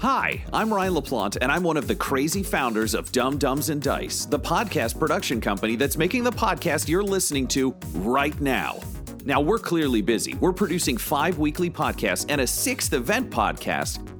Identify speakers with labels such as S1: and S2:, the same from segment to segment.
S1: Hi, I'm Ryan LaPlante, and I'm one of the crazy founders of Dumb Dumbs and Dice, the podcast production company that's making the podcast you're listening to right now. Now, we're clearly busy. We're producing five weekly podcasts and a sixth event podcast,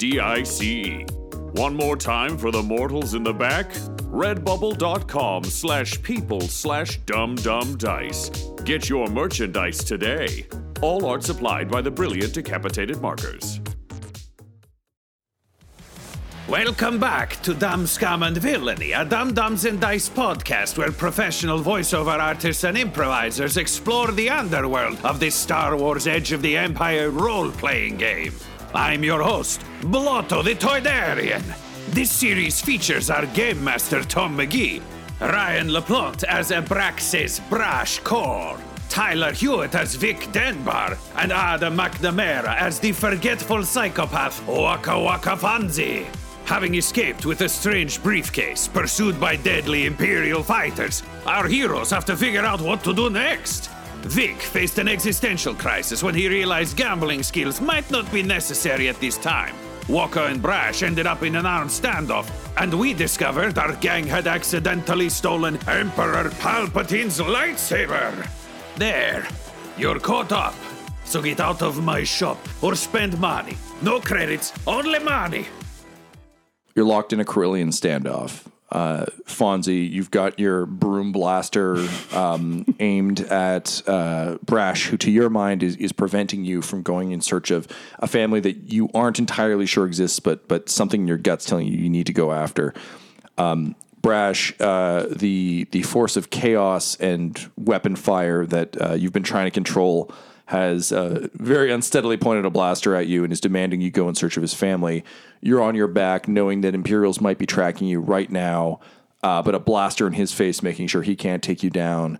S2: D-I-C-E. One more time for the mortals in the back. Redbubble.com slash people slash dumdumdice. Get your merchandise today. All art supplied by the brilliant decapitated markers.
S1: Welcome back to Dumb Scum and Villainy, a Dumb Dumbs and Dice podcast where professional voiceover artists and improvisers explore the underworld of this Star Wars Edge of the Empire role playing game. I'm your host, Blotto the Toydarian. This series features our game master Tom McGee, Ryan LaPlante as Abraxas Brash Core, Tyler Hewitt as Vic Denbar, and Adam McNamara as the forgetful psychopath Waka Waka Fonzie. Having escaped with a strange briefcase pursued by deadly Imperial fighters, our heroes have to figure out what to do next. Vic faced an existential crisis when he realized gambling skills might not be necessary at this time. Walker and Brash ended up in an armed standoff, and we discovered our gang had accidentally stolen Emperor Palpatine's lightsaber. There, you're caught up. So get out of my shop or spend money. No credits, only money.
S3: You're locked in a Corellian standoff. Uh, Fonzie, you've got your broom blaster um, aimed at uh, Brash, who to your mind is, is preventing you from going in search of a family that you aren't entirely sure exists, but but something in your gut's telling you you need to go after. Um, Brash, uh, the the force of chaos and weapon fire that uh, you've been trying to control has uh, very unsteadily pointed a blaster at you and is demanding you go in search of his family. You're on your back, knowing that Imperials might be tracking you right now, uh, but a blaster in his face, making sure he can't take you down.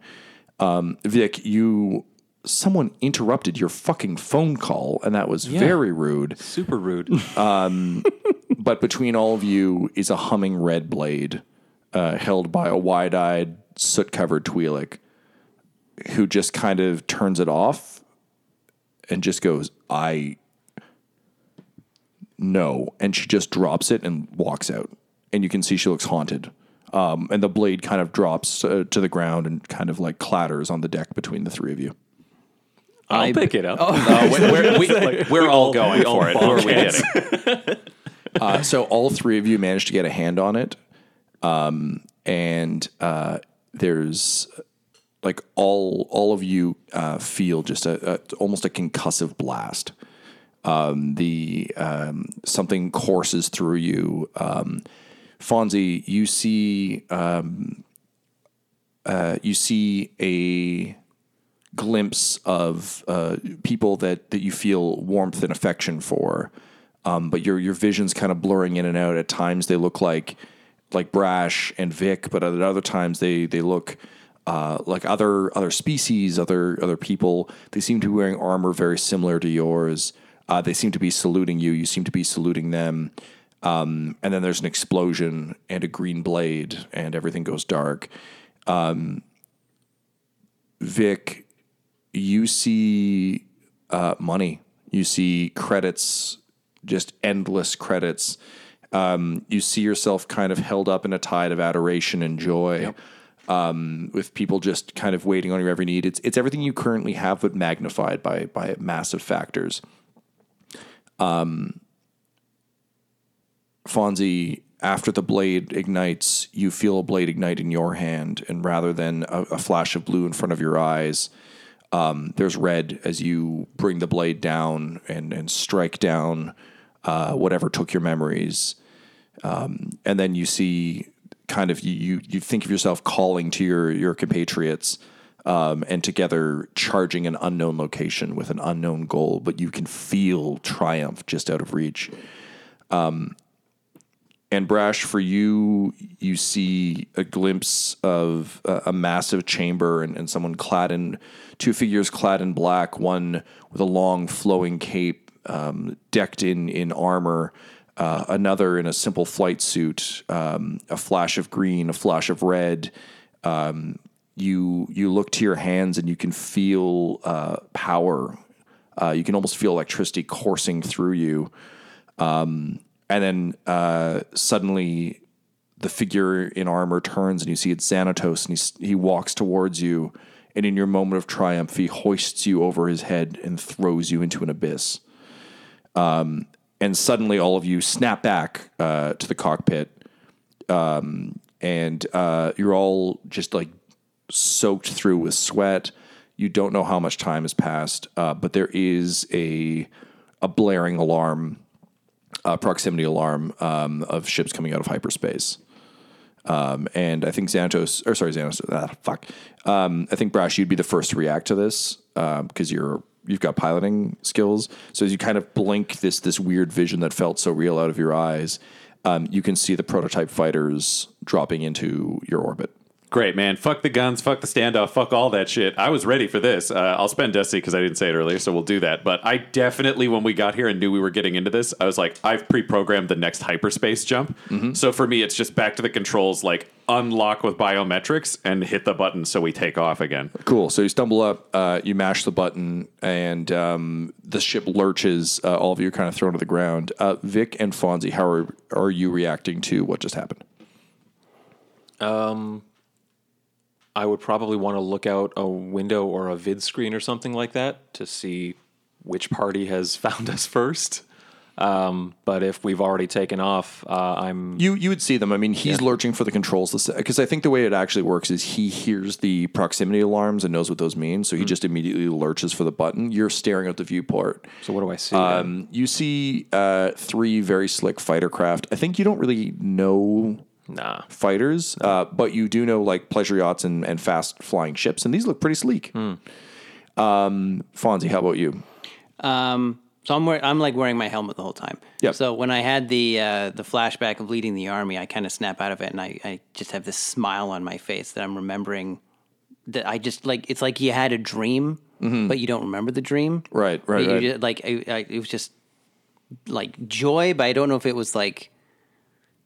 S3: Um, Vic, you someone interrupted your fucking phone call, and that was very rude.
S4: Super rude.
S3: But between all of you is a humming red blade uh, held by a wide-eyed, soot-covered Twi'lek, who just kind of turns it off and just goes, "I no," and she just drops it and walks out, and you can see she looks haunted. Um, and the blade kind of drops uh, to the ground and kind of like clatters on the deck between the three of you.
S4: I'll pick it up.
S5: Uh, we're, we're, we, we're all going for it. Who are we getting?
S3: Uh, so all three of you managed to get a hand on it, um, and uh, there's like all all of you uh, feel just a, a almost a concussive blast. Um, the um, something courses through you. Um, Fonzie, you see um, uh, you see a glimpse of uh, people that that you feel warmth and affection for, um, but your your vision's kind of blurring in and out. At times, they look like like Brash and Vic, but at other times they they look uh, like other other species, other other people. They seem to be wearing armor very similar to yours. Uh, they seem to be saluting you. You seem to be saluting them. Um, and then there's an explosion and a green blade, and everything goes dark. Um, Vic, you see uh, money. You see credits, just endless credits. Um, you see yourself kind of held up in a tide of adoration and joy, um, with people just kind of waiting on your every need. It's it's everything you currently have, but magnified by by massive factors. Um, Fonzie, after the blade ignites, you feel a blade ignite in your hand, and rather than a, a flash of blue in front of your eyes, um, there's red as you bring the blade down and, and strike down uh, whatever took your memories. Um, and then you see kind of you, you, think of yourself calling to your, your compatriots um, and together charging an unknown location with an unknown goal, but you can feel triumph just out of reach. Um, and Brash, for you, you see a glimpse of a, a massive chamber and, and, someone clad in two figures clad in black, one with a long flowing cape, um, decked in in armor, uh, another in a simple flight suit, um, a flash of green, a flash of red. Um, you you look to your hands and you can feel uh, power. Uh, you can almost feel electricity coursing through you. Um, and then uh, suddenly the figure in armor turns and you see it's Xanatos and he, he walks towards you. And in your moment of triumph, he hoists you over his head and throws you into an abyss. Um, and suddenly all of you snap back uh, to the cockpit. Um, and uh, you're all just like soaked through with sweat. You don't know how much time has passed, uh, but there is a a blaring alarm uh, proximity alarm um, of ships coming out of hyperspace. Um, and I think Xanatos, or sorry, Xanatos, ah, fuck. Um, I think Brash, you'd be the first to react to this because um, you're you've got piloting skills. So as you kind of blink this this weird vision that felt so real out of your eyes, um, you can see the prototype fighters dropping into your orbit.
S5: Great, man. Fuck the guns, fuck the standoff, fuck all that shit. I was ready for this. Uh, I'll spend Destiny because I didn't say it earlier, so we'll do that. But I definitely, when we got here and knew we were getting into this, I was like, I've pre programmed the next hyperspace jump. Mm-hmm. So for me, it's just back to the controls, like unlock with biometrics and hit the button so we take off again.
S3: Cool. So you stumble up, uh, you mash the button, and um, the ship lurches. Uh, all of you are kind of thrown to the ground. Uh, Vic and Fonzie, how are, are you reacting to what just happened?
S4: Um, I would probably want to look out a window or a vid screen or something like that to see which party has found us first. Um, but if we've already taken off, uh, I'm
S3: you. You would see them. I mean, he's yeah. lurching for the controls because I think the way it actually works is he hears the proximity alarms and knows what those mean, so he mm-hmm. just immediately lurches for the button. You're staring at the viewport.
S4: So what do I see?
S3: Um, you see uh, three very slick fighter craft. I think you don't really know
S4: nah.
S3: fighters, uh, but you do know like pleasure yachts and, and fast flying ships, and these look pretty sleek. Mm. Um, Fonzie, how about you?
S6: Um, so I'm wearing, I'm like wearing my helmet the whole time.
S3: Yep.
S6: So when I had the uh, the flashback of leading the army, I kind of snap out of it, and I, I just have this smile on my face that I'm remembering. That I just like it's like you had a dream, mm-hmm. but you don't remember the dream.
S3: Right, right, right.
S6: Just, like I, I, it was just like joy, but I don't know if it was like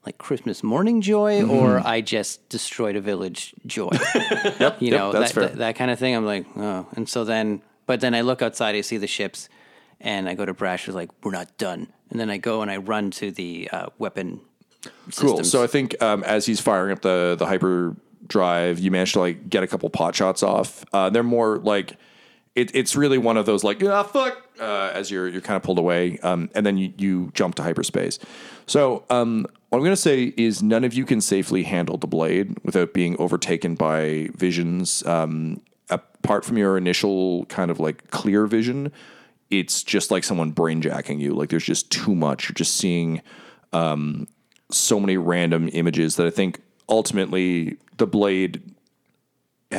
S6: like Christmas morning joy mm-hmm. or I just destroyed a village joy.
S3: yep,
S6: you
S3: yep,
S6: know,
S3: that,
S6: that, that, kind of thing. I'm like, oh. And so then, but then I look outside, I see the ships, and I go to Brash, who's like, we're not done. And then I go and I run to the uh, weapon.
S3: Cool.
S6: Systems.
S3: So I think um, as he's firing up the the hyper drive, you manage to like get a couple pot shots off. Uh, they're more like it, it's really one of those like ah fuck uh, as you're you're kind of pulled away, um, and then you, you jump to hyperspace. So um, what I'm going to say is none of you can safely handle the blade without being overtaken by visions. Um, apart from your initial kind of like clear vision, it's just like someone brainjacking you. Like there's just too much. You're just seeing um, so many random images that I think ultimately the blade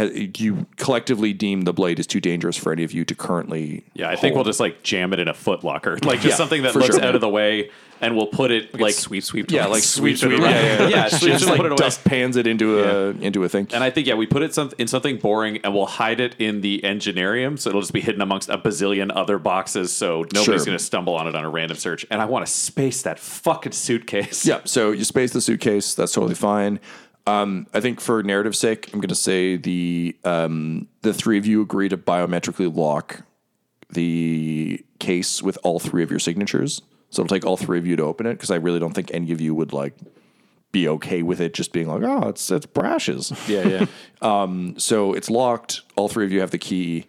S3: you collectively deem the blade is too dangerous for any of you to currently.
S7: Yeah, I think we'll just like jam it in a footlocker, like just
S3: Yeah,
S7: something that looks
S3: sure.
S7: out of the way, and we'll put it like
S4: sweep, sweep.
S3: yeah, like sweep,
S7: Sweep it
S3: sweep,
S7: around.
S3: yeah, yeah,
S7: Yeah,
S3: Just,
S7: just
S3: just like
S7: put it away.
S3: dust pans it into a into a thing.
S7: And I think yeah, we put it some, in something boring, and we'll hide it in the engineerium, so it'll just be hidden amongst a bazillion other boxes, so nobody's
S3: Sure.
S7: going to stumble on it on a random search. And I want to space that fucking suitcase.
S3: Yeah, so you space the suitcase. That's totally fine. Um, I think for narrative sake, I'm going to say the um, the three of you agree to biometrically lock the case with all three of your signatures. So it'll take all three of you to open it because I really don't think any of you would like be okay with it just being like, oh, it's it's Brash's.
S4: Yeah, yeah.
S3: So it's locked. All three of you have the key.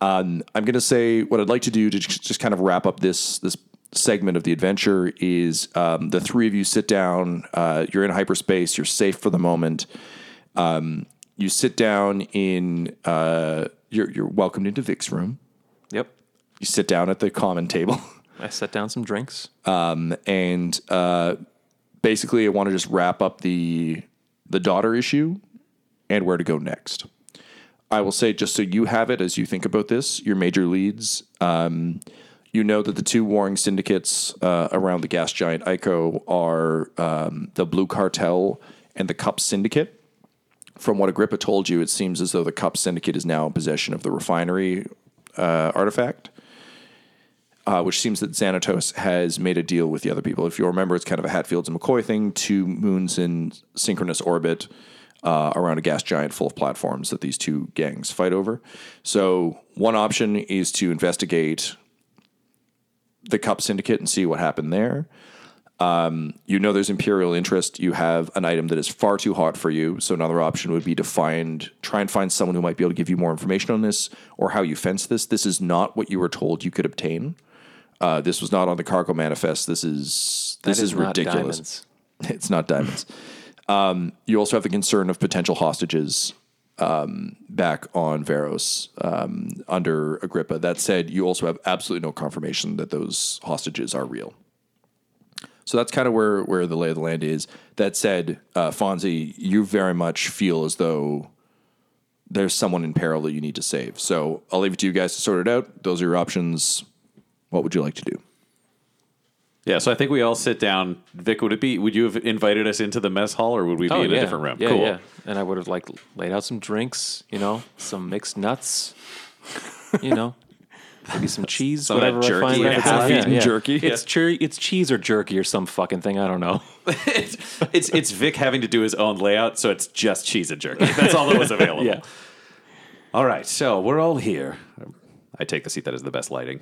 S3: Um, I'm going to say what I'd like to do to just kind of wrap up this this segment of the adventure is um, the three of you sit down. Uh, you're in hyperspace. You're safe for the moment. Um, you sit down in. Uh, you're you're welcomed into Vic's room.
S4: Yep.
S3: You sit down at the common table.
S4: I set down some drinks.
S3: and uh, basically, I want to just wrap up the the daughter issue and where to go next. I will say, just so you have it as you think about this, your major leads. Um, you know that the two warring syndicates uh, around the gas giant Ico are um, the Blue Cartel and the Cup Syndicate. From what Agrippa told you, it seems as though the Cup Syndicate is now in possession of the refinery uh, artifact uh, which seems that Xanatos has made a deal with the other people. If you remember, it's kind of a Hatfields and McCoy thing, two moons in synchronous orbit uh, around a gas giant full of platforms that these two gangs fight over. So, one option is to investigate the Cup Syndicate and see what happened there. Um, you know there's imperial interest. You have an item that is far too hot for you. So another option would be to find, try and find someone who might be able to give you more information on this or how you fence this. This is not what you were told you could obtain. Uh, this was not on the cargo manifest. This is this is, ridiculous. It's not diamonds. um, you also have the concern of potential hostages um, back on Veros um, under Agrippa. That said, you also have absolutely no confirmation that those hostages are real. So that's kind of where where the lay of the land is. That said, uh, Fonzie, you very much feel as though there's someone in peril that you need to save. So I'll leave it to you guys to sort it out. Those are your options. What would you like to do?
S7: Yeah, so I think we all sit down. Vic, would it be? Would you have invited us into the mess hall, or would we be in a different room?
S4: Oh, Yeah,
S7: cool.
S4: yeah. And I would have like laid out some drinks, you know, some mixed nuts, you know, maybe some cheese,
S7: Some
S4: whatever I find.
S7: jerky, half
S4: time. Yeah,
S3: eaten
S4: yeah.
S3: jerky.
S4: It's it's cheese or jerky or some fucking thing. I don't know.
S7: it's, it's it's Vic having to do his own layout, so it's just cheese and jerky. That's all that was available.
S4: Yeah.
S7: All right, so we're all here. I take the seat that is the best lighting,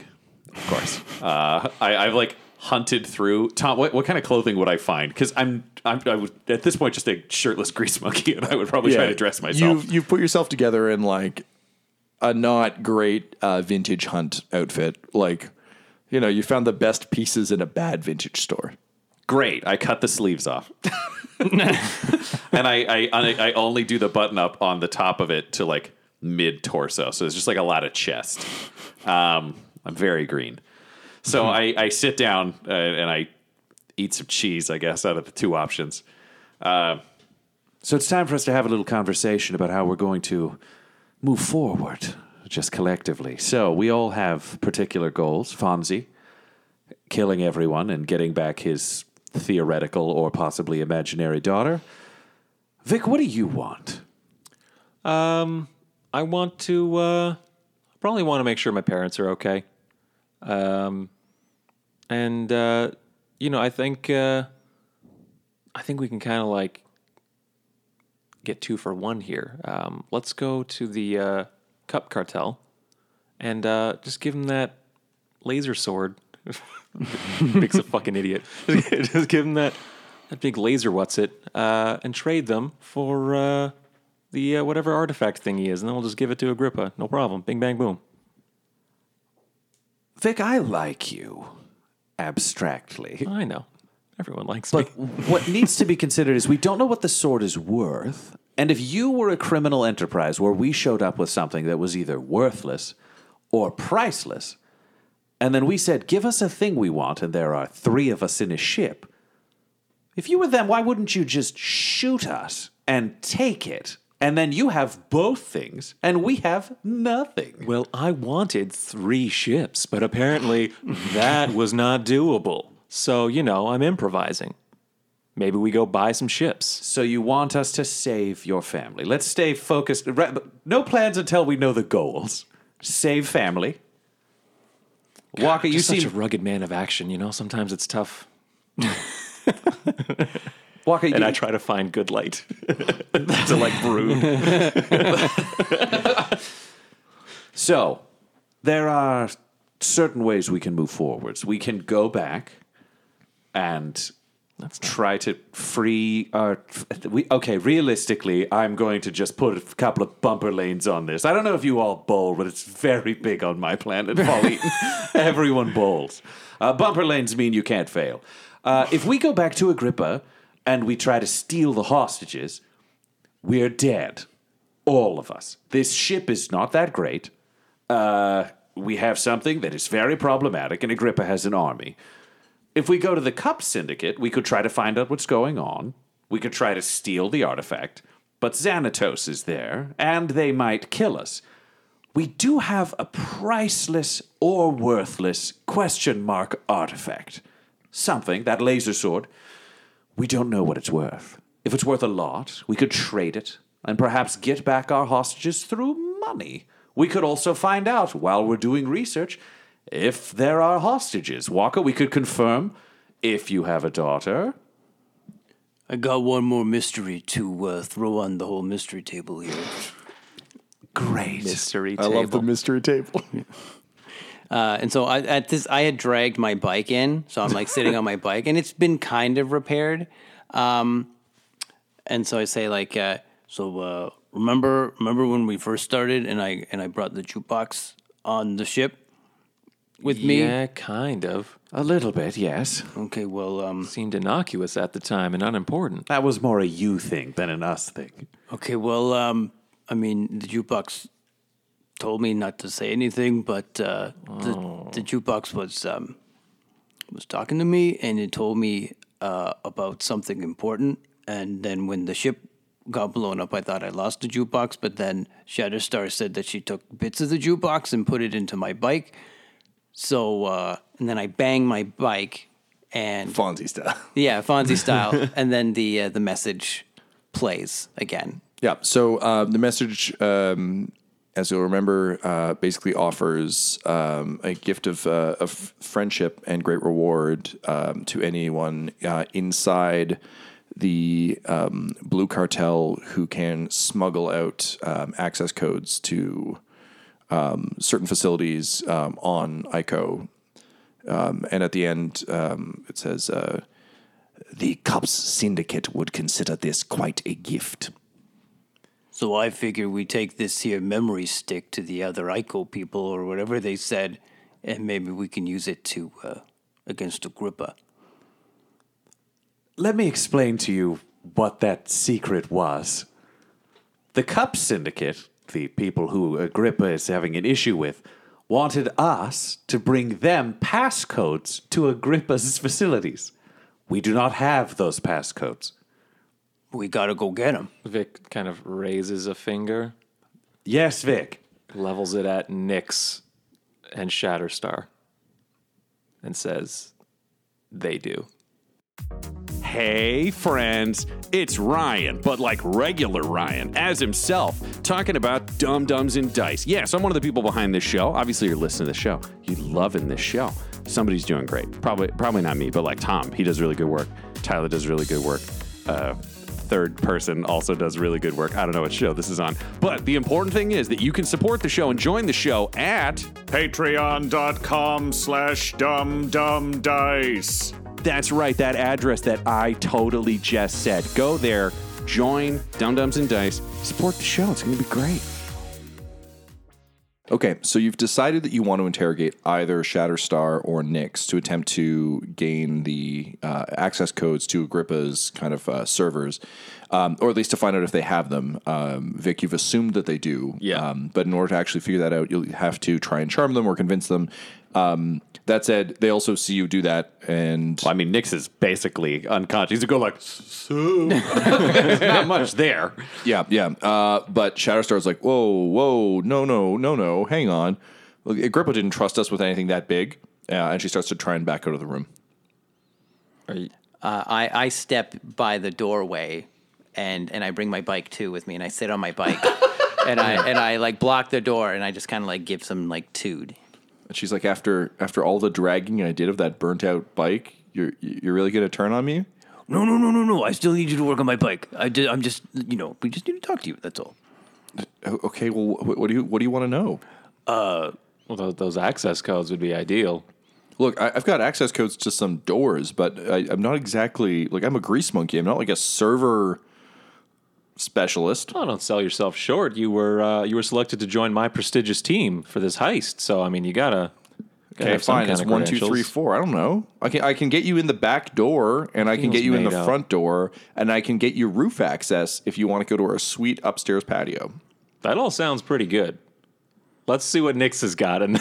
S7: of course. uh, I, I've like hunted through. Tom, what, what kind of clothing would I find? Because I'm, I'm I would at this point just a shirtless grease monkey, and I would probably try to dress myself.
S3: You've, you've put yourself together in like a not great uh, vintage hunt outfit. Like, you know, you found the best pieces in a bad vintage store.
S7: Great. I cut the sleeves off. and I, I I I only do the button up on the top of it to like mid torso. So it's just like a lot of chest. Um, I'm very green. So I, I sit down uh, and I eat some cheese, I guess, out of the two options. Uh, so it's time for us to have a little conversation about how we're going to move forward, just collectively. So we all have particular goals. Fonzie, killing everyone and getting back his theoretical or possibly imaginary daughter. Vic, what do you want?
S4: Um, I want to uh, probably want to make sure my parents are okay. Um, and uh, you know, I think uh, I think we can kind of like get two for one here. Um, let's go to the uh, Cup Cartel and uh, just give them that laser sword. Big's a fucking idiot. just give them that that big laser. What's it? Uh, and trade them for. Uh, the uh, whatever artifact thing he is, and then we'll just give it to Agrippa. No problem. Bing, bang, boom.
S7: Vic, I like you abstractly.
S4: I know. Everyone likes me.
S8: But
S4: me.
S8: what needs to be considered is we don't know what the sword is worth. And if you were a criminal enterprise where we showed up with something that was either worthless or priceless, and then we said, give us a thing we want, and there are three of us in a ship, if you were them, why wouldn't you just shoot us and take it
S7: And then you have both things, and we have nothing.
S4: Well, I wanted three ships, but apparently that was not doable. So, you know, I'm improvising. Maybe we go buy some ships.
S7: So you want us to save your family. Let's stay focused. No plans until we know the goals. Save family. Walker, you
S4: You're such a rugged man of action, you know? Sometimes it's tough.
S7: Walker.
S4: And
S7: you,
S4: I try to find good light to like brood.
S7: So, there are certain ways we can move forwards. We can go back and try to free our. We, okay, realistically, I'm going to just put a couple of bumper lanes on this. I don't know if you all bowl, but it's very big on my planet, Paul Everyone bowls. Uh, bumper lanes mean you can't fail. Uh, if we go back to Agrippa and we try to steal the hostages, we're dead. All of us. This ship is not that great. Uh, we have something that is very problematic, and Agrippa has an army. If we go to the Cup Syndicate, we could try to find out what's going on. We could try to steal the artifact, but Xanatos is there, and they might kill us. We do have a priceless or worthless question mark artifact. Something, that laser sword. We don't know what it's worth. If it's worth a lot, we could trade it and perhaps get back our hostages through money. We could also find out while we're doing research if there are hostages. Walker, we could confirm if you have a daughter.
S6: I got one more mystery to uh, throw on the whole mystery table here.
S7: Great.
S4: Mystery table.
S3: I love the mystery table.
S6: Uh, and so I, at this, I had dragged my bike in, so I'm like sitting on my bike, and it's been kind of repaired. Um, and so I say like, uh, so uh, remember, remember when we first started, and I and I brought the jukebox on the ship with me.
S4: Yeah, kind of.
S7: A little bit, yes.
S6: Okay, well, um,
S4: Seemed innocuous at the time and unimportant.
S7: That was more a you thing than an us thing.
S6: okay, well, um, I mean, the jukebox told me not to say anything, but uh, the, the jukebox was um, was talking to me, and it told me uh, about something important. And then when the ship got blown up, I thought I lost the jukebox, but then Shatterstar said that she took bits of the jukebox and put it into my bike. So, uh, and then I banged my bike, and
S3: Fonzie style.
S6: yeah, Fonzie style, and then the uh, the message plays again.
S3: Yeah. So uh, the message, um, as you'll remember, uh, basically offers um, a gift of, uh, of friendship and great reward um, to anyone uh, inside the um, Blue Cartel who can smuggle out um, access codes to um, certain facilities um, on ICO. And at the end, it says, uh, the Cup Syndicate would consider this quite a gift.
S6: So I figure we take this here memory stick to the other ICO people or whatever they said, and maybe we can use it to uh, against Agrippa.
S7: Let me explain to you what that secret was. The Cup Syndicate, the people who Agrippa is having an issue with, wanted us to bring them passcodes to Agrippa's facilities. We do not have those passcodes.
S6: We gotta go get him.
S4: Vic kind of raises a finger,
S7: Yes, Vic.
S4: levels it at Nyx and Shatterstar, and says, They do.
S2: Hey, friends, it's Ryan, but like regular Ryan, as himself, talking about Dumb Dumbs and Dice. Yes, I'm one of the people behind this show. Obviously, you're listening to the show. You're loving this show. Somebody's doing great. Probably, probably not me, but like Tom, he does really good work. Tyler does really good work. Uh, third person also does really good work. I don't know what show this is on. But the important thing is that you can support the show and join the show at patreon.com slash dumdumdice. That's right, that address that I totally just said. Go there, join Dumb Dumbs and Dice, support the show. It's going to be great.
S3: Okay, so you've decided that you want to interrogate either Shatterstar or Nyx to attempt to gain the uh, access codes to Agrippa's kind of uh, servers, um, or at least to find out if they have them. Um, Vic, you've assumed that they do.
S4: Yeah.
S3: Um, but in order to actually figure that out, you'll have to try and charm them or convince them Um, that said, they also see you do that, and
S5: Well, I mean, Nix is basically unconscious. He's going like, so. There's not much there.
S3: yeah, yeah. Uh, but Shatterstar's like, whoa, whoa, no, no, no, no, hang on. Look, Agrippa didn't trust us with anything that big, uh, and she starts to try and back out of the room.
S4: Are you,
S6: Uh, I, I step by the doorway and, and I bring my bike too with me and I sit on my bike and I and I like block the door and I just kind of like give some like tood.
S3: And she's like, after after all the dragging I did of that burnt out bike, you're you're really gonna turn on me?
S6: No, no, no, no, no. I still need you to work on my bike. I ju- I'm just, you know, we just need to talk to you. That's all.
S3: Oh, okay, well, what, what do you what do you want to know?
S4: Uh, well, those, those access codes would be ideal.
S3: Look, I, I've got access codes to some doors, but I, I'm not exactly like I'm a grease monkey. I'm not like a server specialist.
S4: Oh, don't sell yourself short. You were uh, you were selected to join my prestigious team for this heist. So I mean, you gotta. gotta
S3: Okay, fine. It's
S4: of
S3: one, two,
S4: credentials.
S3: three, four. I don't know. I can I can get you in the back door, and I can
S4: Feels
S3: get you in the
S4: up.
S3: front door, and I can get you roof access if you want to go to our sweet upstairs patio.
S4: That all sounds pretty good. Let's see what Nix has got. And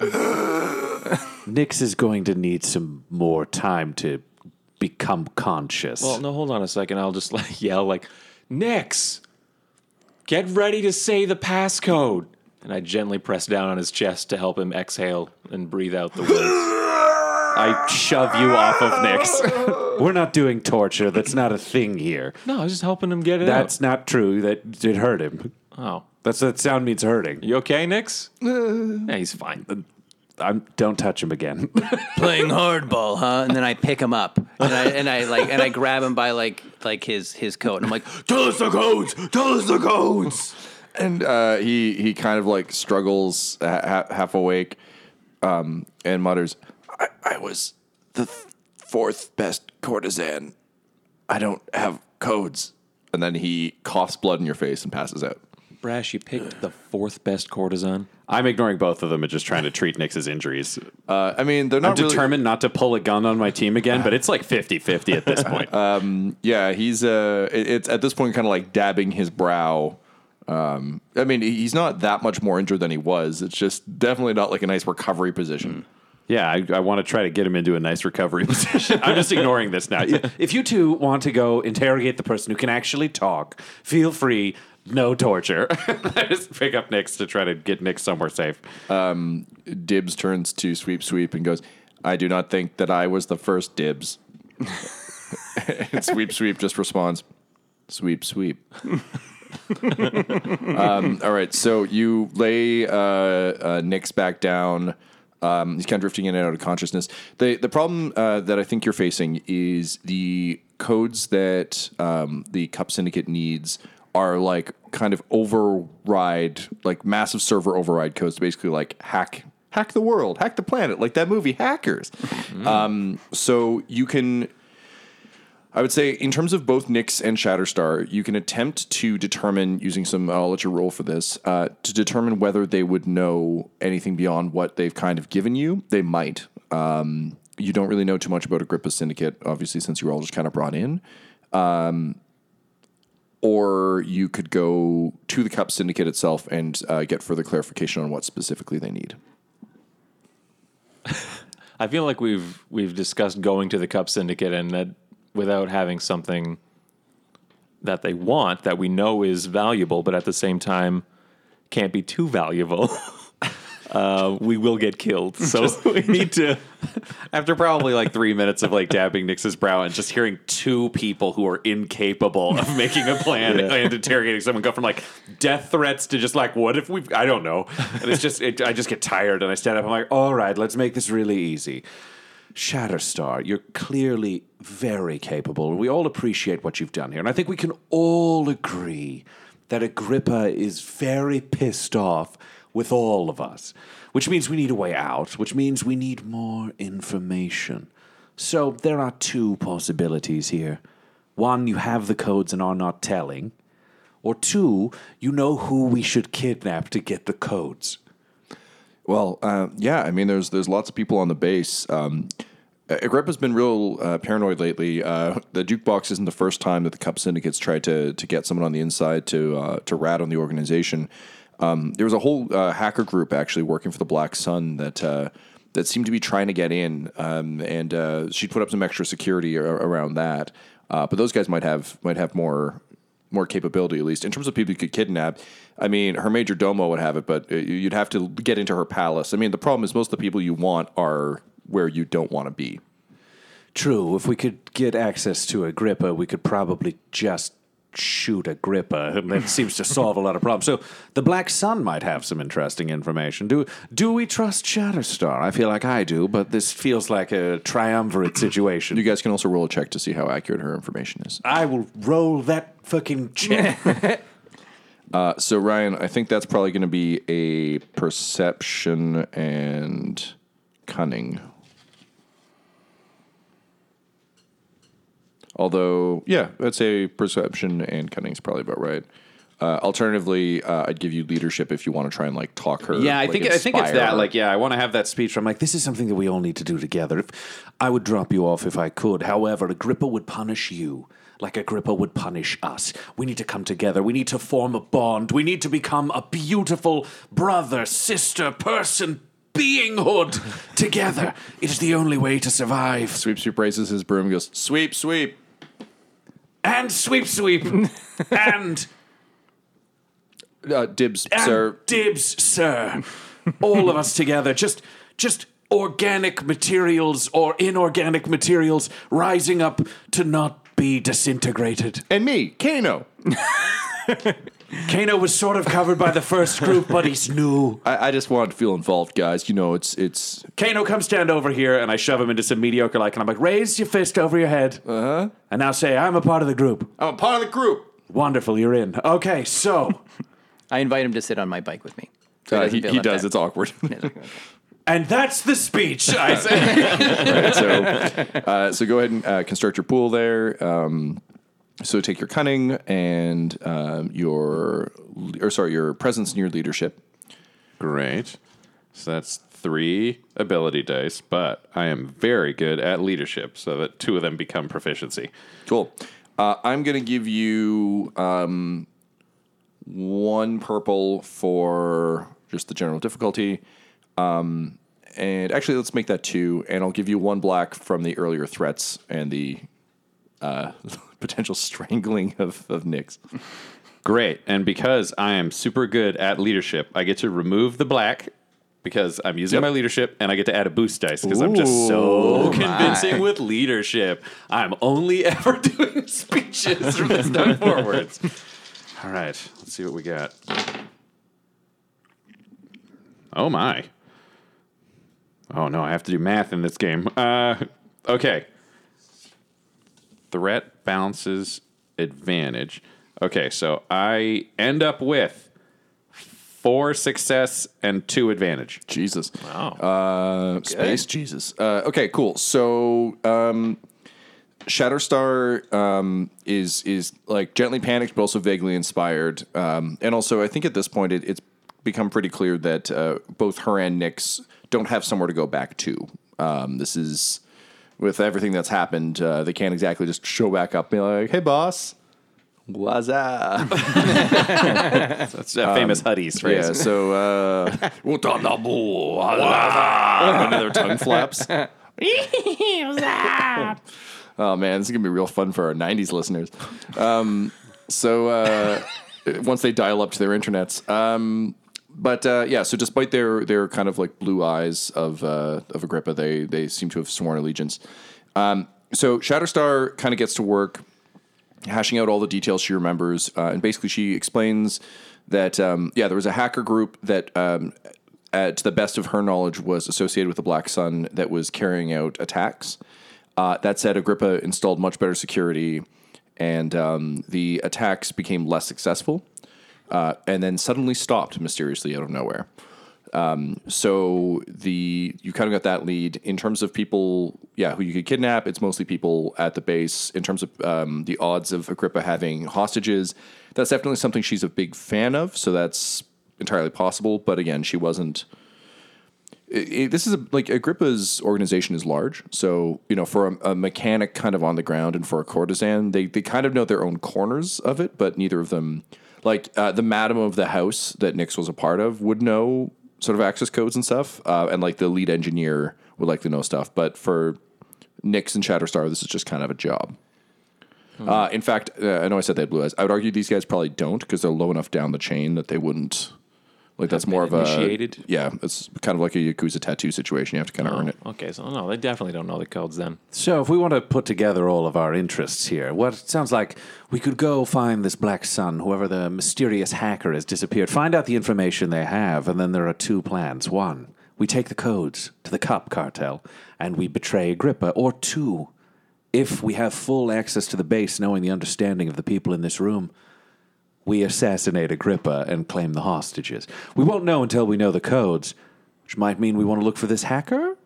S7: Nix is going to need some more time to become conscious.
S4: well, no, hold on a second. I'll just like yell like, Nix, get ready to say the passcode. And I gently press down on his chest to help him exhale and breathe out the words.
S5: I shove you off of Nix.
S7: We're not doing torture. That's not a thing here.
S4: No, I was just helping him get it
S7: That's not true. That it hurt him.
S4: Oh,
S7: That's that sound means hurting.
S4: you okay, Nix? yeah, he's fine.
S7: Uh, I'm, don't touch him again.
S6: Playing hardball, huh? And then I pick him up and I and I like and I grab him by like like his his coat and I'm like,
S3: Tell us the codes. Tell us the codes. And uh, he he kind of like struggles ha- ha- half awake, um, and mutters, I, "I was the th- fourth best courtesan. I don't have codes." And then he coughs blood in your face and passes out.
S4: Brash, you picked the fourth best courtesan.
S5: I'm ignoring both of them and just trying to treat Nix's injuries.
S3: Uh, I mean, they're not I'm really-
S5: determined not to pull a gun on my team again, but it's like 50 50 at this point.
S3: Yeah, he's uh, it- it's at this point kind of like dabbing his brow. Um, I mean, he's not that much more injured than he was. It's just definitely not like a nice recovery position.
S5: Yeah, I, I want to try to get him into a nice recovery position. I'm just ignoring this now.
S7: if you two want to go interrogate the person who can actually talk, feel free.
S5: No torture. Just pick up Nick's to try to get Nick somewhere safe.
S3: Dibs turns to Sweep Sweep and goes, I do not think that I was the first Dibs. and Sweep Sweep just responds, Sweep Sweep. um, all right, so you lay uh, uh, Nick's back down. Um, he's kind of drifting in and out of consciousness. The the problem uh, that I think you're facing is the codes that um, the Cup Syndicate needs are like kind of override, like massive server override codes to basically like hack hack the world, hack the planet, like that movie Hackers. Um, so you can I would say, in terms of both Nyx and Shatterstar, you can attempt to determine using some. I'll let you roll for this uh, to determine whether they would know anything beyond what they've kind of given you. They might. Um, you don't really know too much about Agrippa Syndicate, obviously, since you were all just kind of brought in. Um, or you could go to the Cup Syndicate itself and uh, get further clarification on what specifically they need.
S4: I feel like we've we've discussed going to the Cup Syndicate and that without having something that they want that we know is valuable, but at the same time can't be too valuable. Uh, we will get killed, so we need to.
S5: After probably like three minutes of like dabbing Nix's brow and just hearing two people who are incapable of making a plan and interrogating someone go from like death threats to just like, what if we, I don't know. And it's just, it, I just get tired and I stand up. I'm like,
S7: All right, let's make this really easy. Shatterstar, you're clearly very capable. We all appreciate what you've done here. And I think we can all agree that Agrippa is very pissed off with all of us, which means we need a way out, which means we need more information. So there are two possibilities here. One, you have the codes and are not telling. Or two, you know who we should kidnap to get the codes.
S3: Well, uh, yeah, I mean, there's there's lots of people on the base. Um, Agrippa's been real uh, paranoid lately. Uh, the jukebox isn't the first time that the Cup Syndicates tried to to get someone on the inside to uh, to rat on the organization. Um, there was a whole uh, hacker group actually working for the Black Sun that uh, that seemed to be trying to get in, um, and uh, she put up some extra security ar- around that. But those guys might have might have more more capability at least in terms of people you could kidnap. I mean, her major domo would have it, but uh, you'd have to get into her palace. I mean, the problem is most of the people you want are where you don't want to be.
S7: True. If we could get access to Agrippa, we could probably just shoot Agrippa, and that seems to solve a lot of problems. So the Black Sun might have some interesting information. Do do we trust Shatterstar? I feel like I do, but this feels like a triumvirate situation.
S3: You guys can also roll a check to see how accurate her information is.
S7: I will roll that fucking check.
S3: Uh, so Ryan, I think that's probably going to be a perception and cunning. Although, yeah, I'd say perception and cunning is probably about right. Uh, alternatively, uh, I'd give you leadership if you want to try and like talk her.
S7: Yeah, I
S3: like,
S7: think I think it's that.
S3: her.
S7: Like, yeah, I want to have that speech. Where I'm like, this is something that we all need to do together. If I would drop you off if I could. However, Agrippa would punish you. Like Agrippa would punish us. We need to come together. We need to form a bond. We need to become a beautiful brother, sister, person, beinghood together. It is the only way to survive.
S3: Sweep Sweep raises his broom goes, Sweep, sweep.
S7: And sweep, sweep, and
S3: Uh, dibs,
S7: and
S3: sir.
S7: dibs, sir. All of us together, just just organic materials or inorganic materials rising up to not be disintegrated.
S3: And me, Kano.
S7: Kano was sort of covered by the first group, but he's new.
S3: I, I just wanted to feel involved, guys. You know, it's it's
S7: Kano, come stand over here, and I shove him into some mediocre like, and I'm like, raise your fist over your head. Uh huh. And now say, I'm a part of the group.
S3: I'm a part of the group.
S7: Wonderful, you're in. Okay, so,
S6: I invite him to sit on my bike with me. So
S3: Uh, he he does.
S6: out.
S3: It's awkward.
S7: and that's the speech. I say.
S3: so, uh, so go ahead and uh, construct your pool there. Um, so take your cunning and um, your, or sorry, your presence and your leadership.
S5: Great. So that's three ability dice, but I am very good at leadership, so that two of them become proficiency.
S3: Cool. Uh, I'm going to give you um, one purple for just the general difficulty. Um, and actually, let's make that two. And I'll give you one black from the earlier threats and the uh, potential strangling of, of Nyx.
S5: Great. And because I am super good at leadership, I get to remove the black because I'm using
S3: Yep.
S5: my leadership and I get to add a boost dice because I'm just so convincing with leadership. I'm only ever doing speeches from this time forwards. All right. Let's see what we got. Oh, my. Oh, no. I have to do math in this game. Uh, okay. Threat bounces advantage. Okay, so I end up with four success and two advantage.
S3: Jesus. Wow. Uh, space Jesus. Uh, okay, cool. So um, Shatterstar um, is is like gently panicked, but also vaguely inspired. Um, and also, I think at this point, it, it's become pretty clear that uh, both her and Nyx don't have somewhere to go back to. Um, this is with everything that's happened. Uh, they can't exactly just show back up and be like, "Hey, boss." What's up?
S5: That's a famous Huddies phrase.
S3: Yeah, so uh another tongue flaps. oh man, this is gonna be real fun for our '90s listeners. Um, so uh, once they dial up to their internets, um, but uh, yeah. So despite their their kind of like blue eyes of uh, of Agrippa, they they seem to have sworn allegiance. Um, so Shatterstar kind of gets to work hashing out all the details she remembers, uh, and basically she explains that um, yeah, there was a hacker group that, um, to the best of her knowledge, was associated with the Black Sun that was carrying out attacks. Uh, that said, Agrippa installed much better security, and um, the attacks became less successful, uh, and then suddenly stopped mysteriously out of nowhere. So the you kind of got that lead in terms of people, yeah, who you could kidnap. It's mostly people at the base. In terms of um, the odds of Agrippa having hostages, that's definitely something she's a big fan of. So that's entirely possible. But again, she wasn't. i i this is a, like Agrippa's organization is large, so you know for a, a mechanic kind of on the ground and for a courtesan, they they kind of know their own corners of it, but neither of them like uh, the madam of the house that Nix was a part of would know sort of access codes and stuff, uh, and like the lead engineer would like to know stuff. But for Nix and Shatterstar, this is just kind of a job. Uh, in fact, uh, I know I said they had blue eyes. I would argue these guys probably don't because they're low enough down the chain that they wouldn't. Like that's more of
S4: initiated?
S3: a yeah. It's kind of like a yakuza tattoo situation. You have to kind of earn it.
S4: Oh, okay, so no, they definitely don't know the codes then.
S7: So, if we want to put together all of our interests here, what it sounds like we could go find this Black Sun, whoever the mysterious hacker has disappeared, find out the information they have, and then there are two plans. One, we take the codes to the Cup cartel and we betray Agrippa, or two, if we have full access to the base, knowing the understanding of the people in this room, we assassinate Agrippa and claim the hostages. We won't know until we know the codes, which might mean we want to look for this hacker.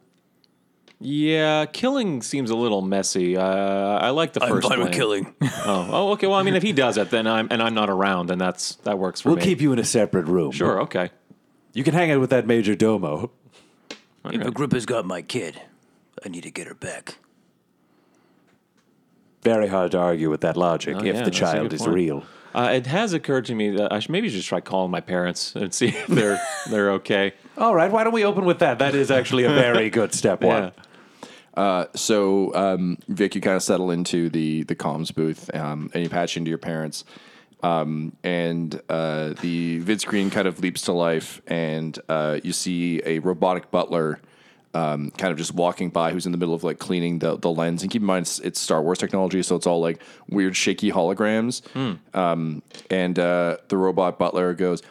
S4: Yeah, killing seems a little messy. Uh, I like the first plan.
S6: with killing.
S4: Oh, oh, okay. Well, I mean, if he does it, then I'm and I'm not around, and that's that works for
S7: We'll
S4: me.
S7: keep you in a separate room.
S4: Sure. Okay.
S7: You can hang out with that Major Domo.
S6: If Agrippa's got my kid, I need to get her back.
S7: Very hard to argue with that logic
S4: Oh,
S7: if
S4: yeah,
S7: the child is
S4: point.
S7: real.
S4: Uh, it has occurred to me that I should maybe just try calling my parents and see if they're they're okay.
S7: All right, why don't we open with that? That is actually a very good step one.
S4: Yeah.
S3: So, um, Vic, you kind of settle into the the comms booth, um, and you patch into your parents, um, and uh, the vid screen kind of leaps to life, and uh, you see a robotic butler. Um, kind of just walking by, who's in the middle of like cleaning the, the lens. And keep in mind, it's, it's Star Wars technology, so it's all like weird, shaky holograms. Um, and uh, the robot butler goes,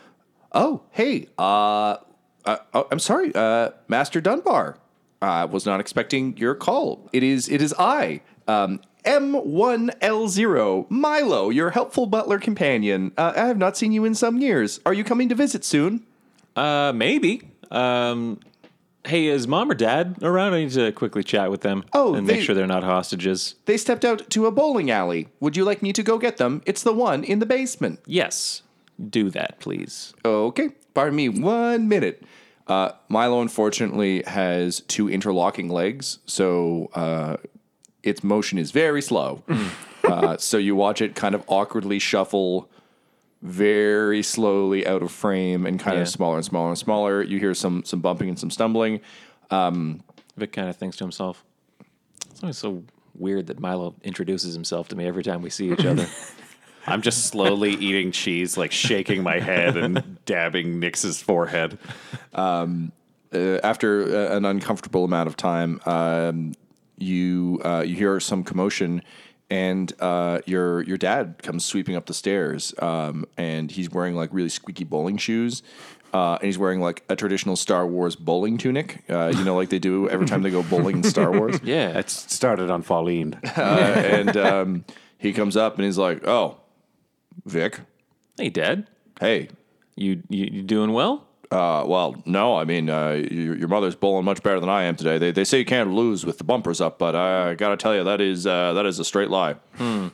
S3: "Oh, hey, uh, uh, oh, I'm sorry, uh, Master Dunbar. I was not expecting your call. It is it is I, um, M1L0, Milo, your helpful butler companion. Uh, I have not seen you in some years. Are you coming to visit soon?
S4: Uh, maybe. Um, hey, is mom or dad around? I need to quickly chat with them.
S3: Oh,
S4: and
S3: they-
S4: make sure they're not hostages.
S3: They stepped out to a bowling alley. Would you like me to go get them? It's the one in the basement.
S4: Yes, do that, please.
S3: Okay, pardon me one minute. Uh, Milo, unfortunately, has two interlocking legs, so uh, its motion is very slow. uh, so you watch it kind of awkwardly shuffle very slowly out of frame and kind
S4: Yeah.
S3: of smaller and smaller and smaller. You hear some some bumping and some stumbling.
S4: Vic kind of thinks to himself, "It's always so weird that Milo introduces himself to me every time we see each other."
S5: I'm just slowly eating cheese, like shaking my head and dabbing Nix's forehead.
S3: uh, after uh, an uncomfortable amount of time, um, you uh, you hear some commotion, and uh, your your dad comes sweeping up the stairs, um, and he's wearing like really squeaky bowling shoes. Uh, and he's wearing like a traditional Star Wars bowling tunic, uh, you know, like they do every time they go bowling in Star Wars.
S4: yeah,
S7: It started on Pauline.
S3: Uh, and um, he comes up and he's like, "Oh, Vic,
S4: hey, Dad,
S3: hey,
S4: you you, you doing well?
S3: Uh, well, no, I mean, uh, your, your mother's bowling much better than I am today. They, they say you can't lose with the bumpers up, but I gotta tell you, that is uh, that is a straight lie. Hmm.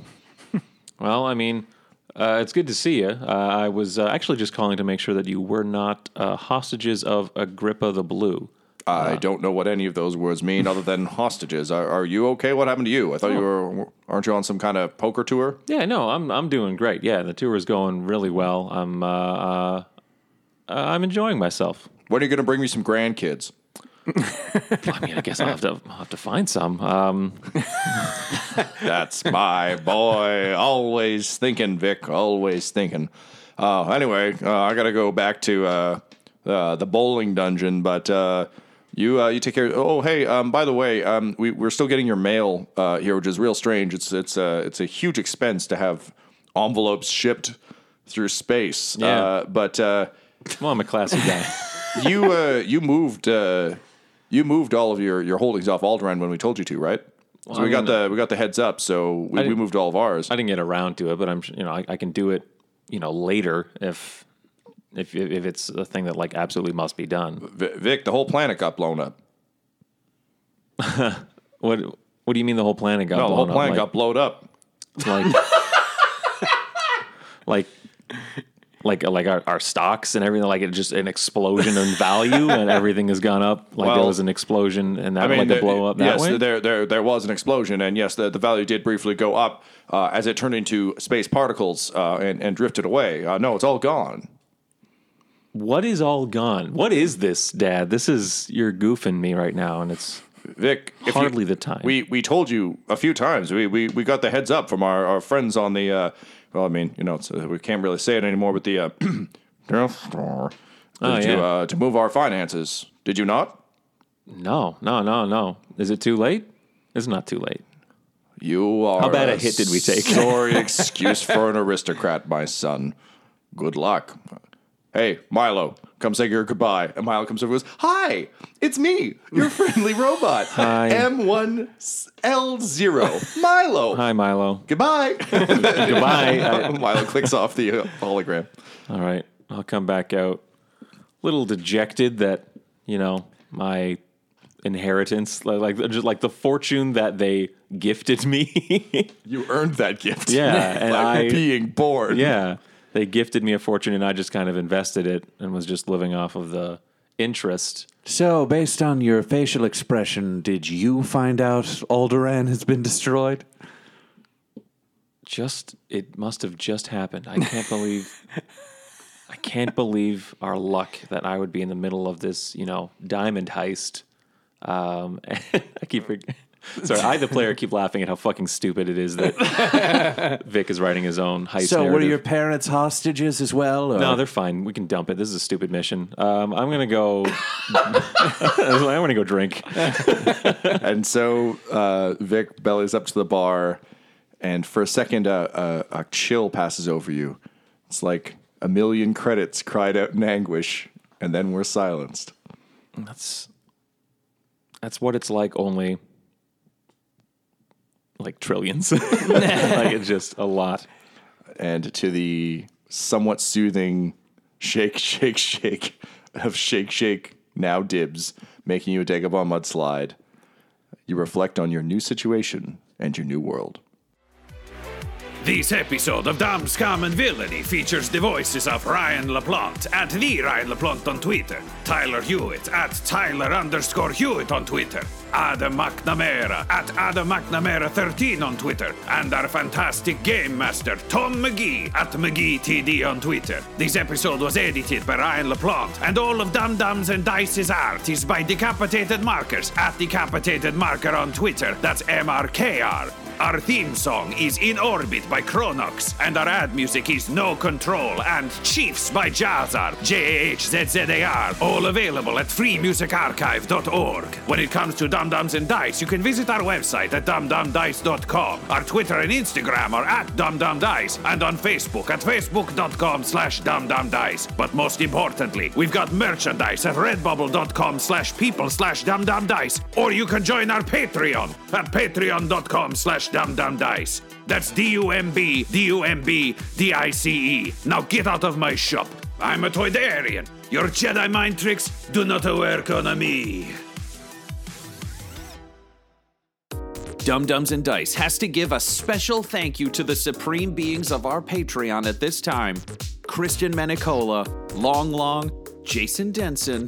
S4: Well, I mean, uh, it's good to see you. Uh, I was uh, actually just calling to make sure that you were not uh, hostages of Agrippa the Blue.
S3: I don't know what any of those words mean other than hostages. Are, are you okay? What happened to you? I thought you were, aren't you on some kind of poker tour?
S4: Yeah, no, I'm I'm doing great. Yeah, the tour is going really well. I'm uh, uh, uh, I'm enjoying myself.
S3: When are you gonna bring me some grandkids?
S4: I mean, I guess I'll have to I'll have to find some. Um,
S3: That's my boy. Always thinking, Vic. Always thinking. Uh, anyway, uh, I gotta go back to uh, uh, the bowling dungeon, but uh, you uh, you take care. Oh, hey, um, by the way, um, we, we're still getting your mail uh, here, which is real strange. It's it's uh, it's a huge expense to have envelopes shipped through space.
S4: Yeah.
S3: Uh, but uh,
S4: well, I'm a classy guy.
S3: you uh, you moved uh, you moved all of your, your holdings off Alderaan when we told you to, right? So we got the we got the heads up. So we, we moved all of ours.
S4: I didn't get around to it, but I'm you know I, I can do it you know later if if if it's a thing that like absolutely must be done.
S3: Vi- Vic, the whole planet got blown up.
S4: What what do you mean the whole planet got
S3: No, the
S4: blown
S3: whole
S4: up?
S3: planet
S4: Like-
S3: got blown up.
S4: like like like like our, our stocks and everything like it just an explosion in value and everything has gone up like there was an explosion and that like a blow up that
S3: yes,
S4: way
S3: there there there was an explosion, and yes, the, the value did briefly go up uh, as it turned into space particles uh, and and drifted away. Uh, no, it's all gone.
S4: what is all gone what is this dad this is you're goofing me right now and it's
S3: Vic, if you-
S4: Hardly the time.
S3: We we told you a few times. We we, we got the heads up from our, our friends on the. Uh, well, I mean, you know, it's, uh, we can't really say it anymore, but the uh, Death Star
S4: Oh,
S3: to uh, to move our finances. Did you not?
S4: no no no no is it too late it's not too late
S3: You are.
S4: How bad a hit did we take?
S3: Sorry excuse for an aristocrat, my son. Good luck. Hey, Milo, come say your goodbye. And Milo comes over and goes, Hi, it's me, your friendly robot.
S4: Hi.
S3: M1L0. Milo.
S4: hi milo
S3: Goodbye.
S4: goodbye I-
S3: Milo clicks off the uh, hologram.
S4: all right i'll come back out a little dejected that you know my inheritance like, like just like the fortune that they gifted me
S3: You earned that gift.
S4: Yeah, and
S3: by
S4: I-
S3: being born.
S4: Yeah. They gifted me a fortune and I just kind of invested it and was just living off of the interest.
S9: So, based on your facial expression, did you find out Alderaan has been destroyed?
S4: Just it must have just happened. I can't believe I can't believe our luck that I would be in the middle of this, you know, diamond heist. Um I keep forg- Sorry, I the player keep laughing at how fucking stupid it is that Vic is writing his own heist
S9: So, were your parents hostages as well? Or?
S4: No, they're fine. We can dump it. This is a stupid mission. Um, I'm gonna go. I'm gonna go drink.
S3: And so uh, Vic bellies up to the bar, and for a second, uh, a, a chill passes over you. It's like a million credits cried out in anguish, and then we're silenced.
S4: That's that's what it's like. Only like trillions. like it's just a lot.
S3: And to the somewhat soothing shake, shake, shake of shake, shake, now dibs, making you a Dagobah mudslide, you reflect on your new situation and your new world.
S1: This episode of Dumb Scum and Villainy features the voices of Ryan LaPlante at the Ryan LaPlante on Twitter, Tyler Hewitt at Tyler underscore Hewitt on Twitter, Adam McNamara at Adam McNamara 13 on Twitter, and our fantastic game master Tom McGee at McGeeTD on Twitter. This episode was edited by Ryan LaPlante, and all of Dumb Dumbs and Dice's art is by Decapitated Markers at Decapitated Marker on Twitter. That's MRKR. Our theme song is In Orbit by Chronox, and our ad music is No Control and Chiefs by Jahzzar, J-A-H-Z-Z-A-R, all available at freemusicarchive.org. When it comes to Dumb Dumbs and Dice, you can visit our website at dumbdumbdice.com. Our Twitter and Instagram are at dumbdumbdice, and on Facebook at facebook.com slash dumbdumbdice. But most importantly, we've got merchandise at redbubble.com slash people slash dumbdumbdice, or you can join our Patreon at patreon.com slash dumbdumbdice. That's D-U-M-B, D-U-M-B, D-I-C-E. Now get out of my shop. I'm a Toydarian. Your Jedi mind tricks do not work on me.
S7: Dumb Dumbs and Dice has to give a special thank you to the supreme beings of our Patreon at this time Christian Menicola, Long Long, Jason Denson,